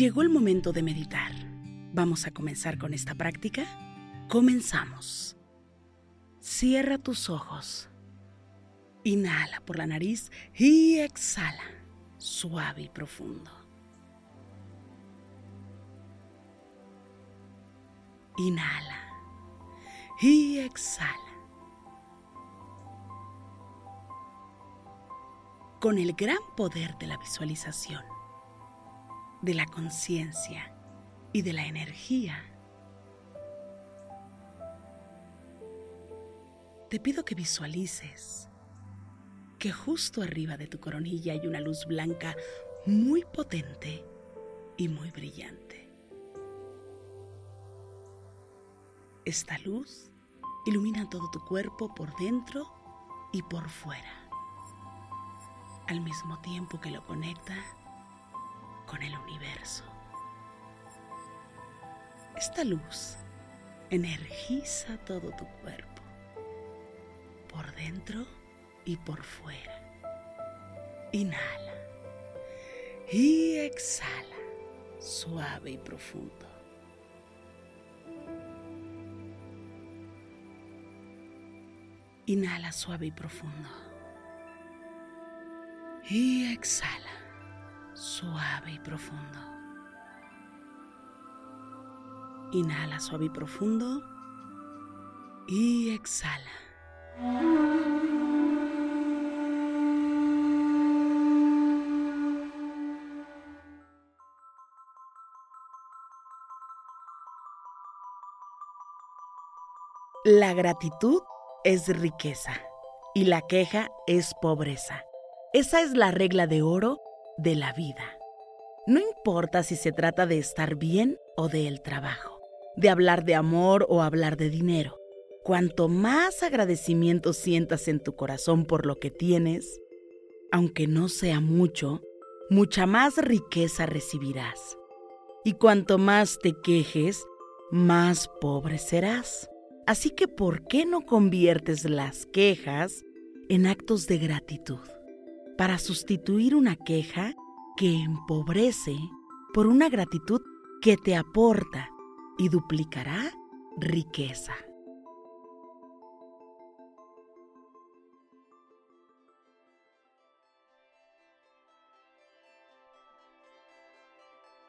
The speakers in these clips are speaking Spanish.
Llegó el momento de meditar. ¿Vamos a comenzar con esta práctica? Comenzamos. Cierra tus ojos. Inhala por la nariz y exhala, suave y profundo. Inhala y exhala. Con el gran poder de la visualización, de la conciencia y de la energía, te pido que visualices que justo arriba de tu coronilla hay una luz blanca muy potente y muy brillante. Esta luz ilumina todo tu cuerpo por dentro y por fuera, al mismo tiempo que lo conecta con el universo. Esta luz energiza todo tu cuerpo, por dentro y por fuera. Inhala y exhala, suave y profundo. Inhala suave y profundo. Y exhala, suave y profundo. Inhala suave y profundo. Y exhala. La gratitud es riqueza y la queja es pobreza. Esa es la regla de oro de la vida. No importa si se trata de estar bien o de el trabajo, de hablar de amor o hablar de dinero. Cuanto más agradecimiento sientas en tu corazón por lo que tienes, aunque no sea mucho, mucha más riqueza recibirás. Y cuanto más te quejes, más pobre serás. Así que, ¿por qué no conviertes las quejas en actos de gratitud? Para sustituir una queja que empobrece por una gratitud que te aporta y duplicará riqueza.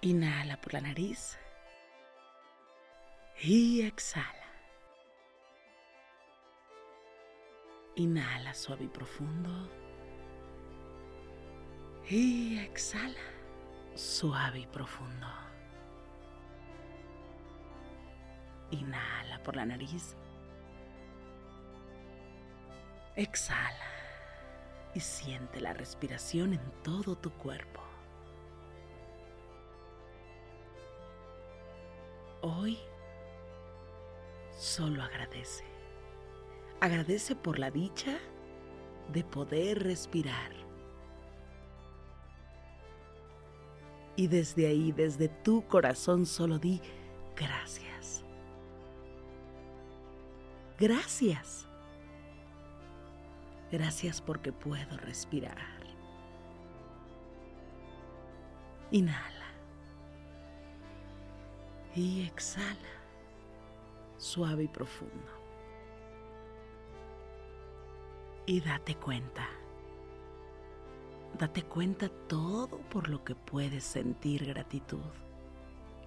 Inhala por la nariz y exhala. Inhala suave y profundo. Y exhala suave y profundo. Inhala por la nariz. Exhala y siente la respiración en todo tu cuerpo. Hoy solo agradece. Agradece por la dicha de poder respirar. Y desde ahí, desde tu corazón, solo di gracias. Gracias. Gracias porque puedo respirar. Inhala. Y exhala. Suave y profundo. Y date cuenta. Date cuenta todo por lo que puedes sentir gratitud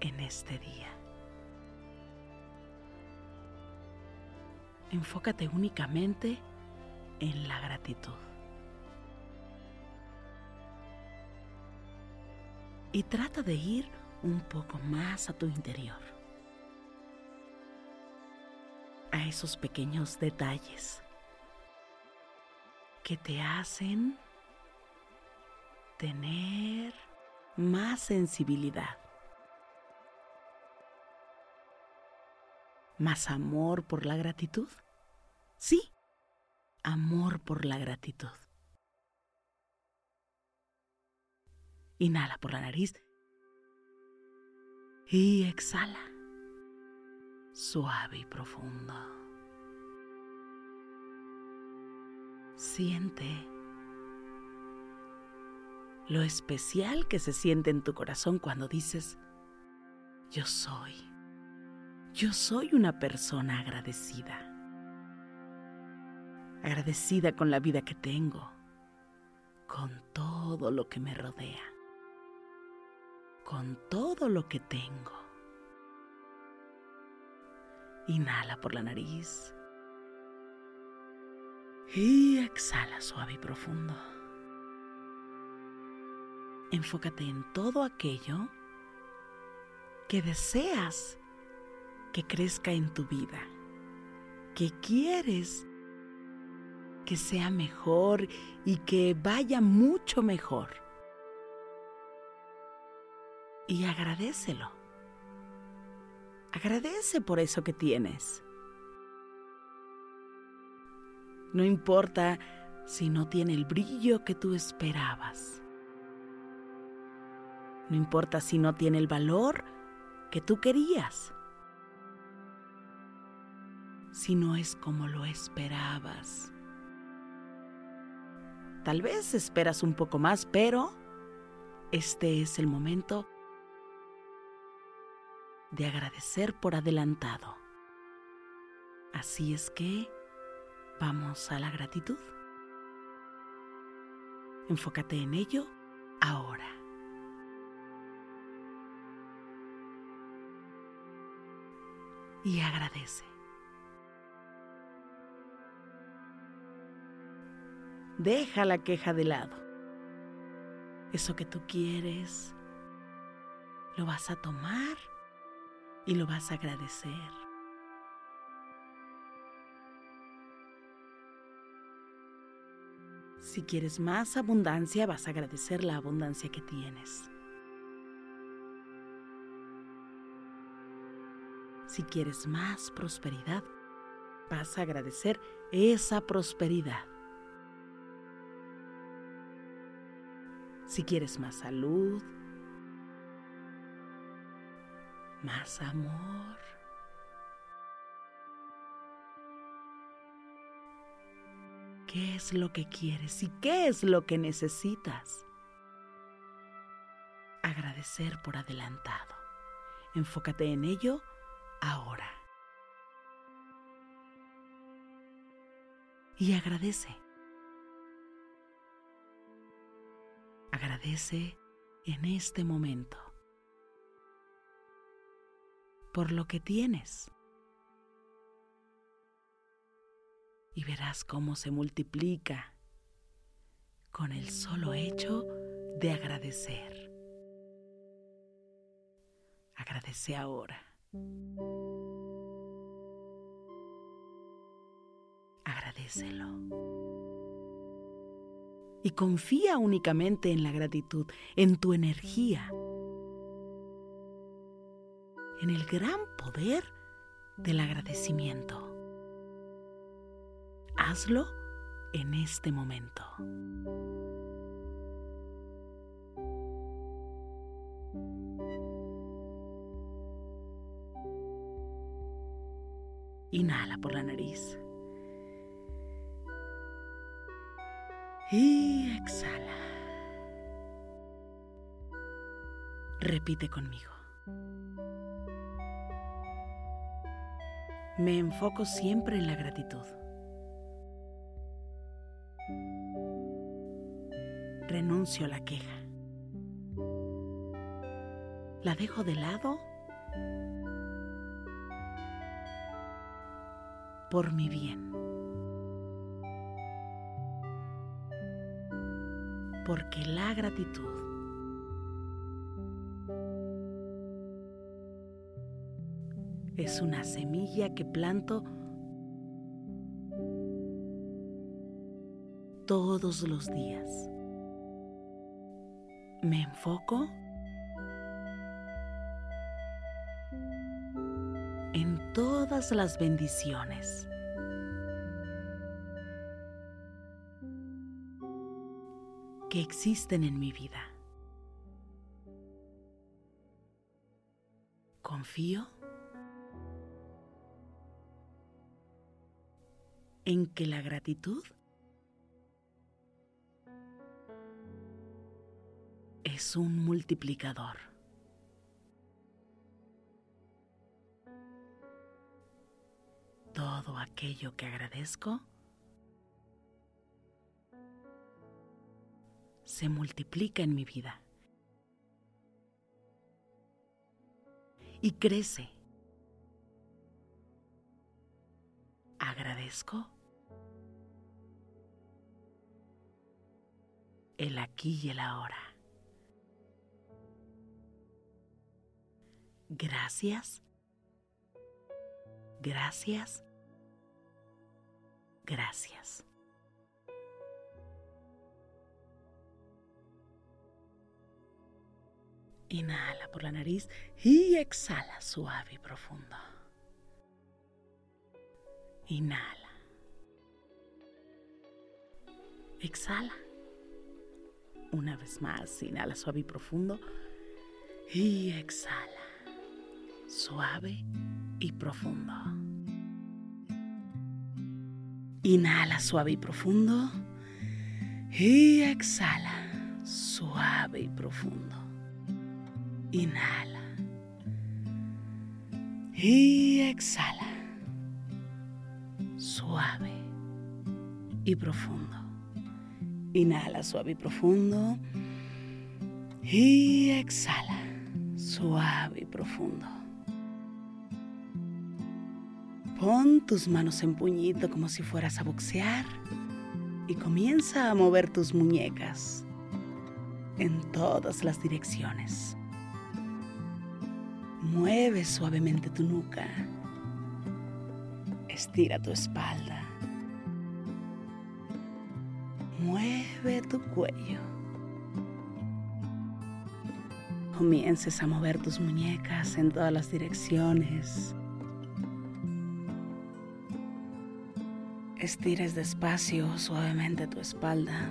en este día. Enfócate únicamente en la gratitud. Y trata de ir un poco más a tu interior. A esos pequeños detalles que te hacen tener más sensibilidad, más amor por la gratitud. Sí, amor por la gratitud. Inhala por la nariz y exhala, suave y profundo. Siente lo especial que se siente en tu corazón cuando dices, yo soy, yo soy una persona agradecida. Agradecida con la vida que tengo, con todo lo que me rodea, con todo lo que tengo. Inhala por la nariz y exhala suave y profundo enfócate en todo aquello que deseas que crezca en tu vida, que quieres que sea mejor y que vaya mucho mejor. Y agradecelo. Agradece por eso que tienes. No importa si no tiene el brillo que tú esperabas. No importa si no tiene el valor que tú querías. Si no es como lo esperabas. Tal vez esperas un poco más, pero este es el momento de agradecer por adelantado. Así es que vamos a la gratitud. Enfócate en ello ahora. Y agradece. Deja la queja de lado. Eso que tú quieres, lo vas a tomar y lo vas a agradecer. Si quieres más abundancia, vas a agradecer la abundancia que tienes. Si quieres más prosperidad, vas a agradecer esa prosperidad. Si quieres más salud, más amor, ¿qué es lo que quieres y qué es lo que necesitas? Agradecer por adelantado. Enfócate en ello ahora. Y agradece. Agradece en este momento por lo que tienes. Y verás cómo se multiplica con el solo hecho de agradecer. Agradece ahora. Agradecelo. Y confía únicamente en la gratitud, en tu energía, en el gran poder del agradecimiento. Hazlo en este momento. Inhala por la nariz. Y exhala. Repite conmigo. Me enfoco siempre en la gratitud. Renuncio a la queja. La dejo de lado por mi bien. Porque la gratitud es una semilla que planto todos los días. Me enfoco todas las bendiciones. que existen en mi vida. Confío en que la gratitud es un multiplicador. Todo aquello que agradezco se multiplica en mi vida y crece. Agradezco el aquí y el ahora. Gracias, gracias, gracias. Inhala por la nariz y exhala suave y profundo. Inhala. Exhala. Una vez más, inhala suave y profundo. Y exhala. Suave y profundo. Inhala suave y profundo. Y exhala. Suave y profundo. Inhala. Y exhala. Suave y profundo. Inhala suave y profundo. Y exhala. Suave y profundo. Pon tus manos en puñito como si fueras a boxear y comienza a mover tus muñecas en todas las direcciones. Mueve suavemente tu nuca. Estira tu espalda. Mueve tu cuello. Comiences a mover tus muñecas en todas las direcciones. Estires despacio, suavemente tu espalda.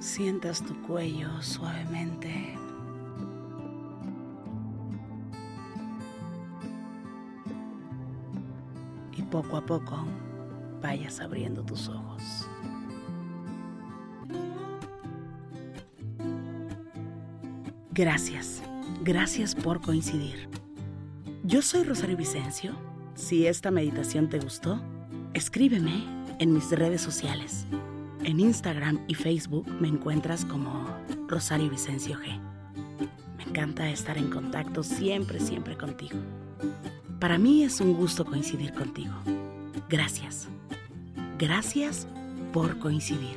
Sientas tu cuello suavemente. Y poco a poco vayas abriendo tus ojos. Gracias, gracias por coincidir. Yo soy Rosario Vicencio. Si esta meditación te gustó, escríbeme en mis redes sociales. En Instagram y Facebook me encuentras como Rosario Vicencio G. Me encanta estar en contacto siempre, siempre contigo. Para mí es un gusto coincidir contigo. Gracias. Gracias por coincidir.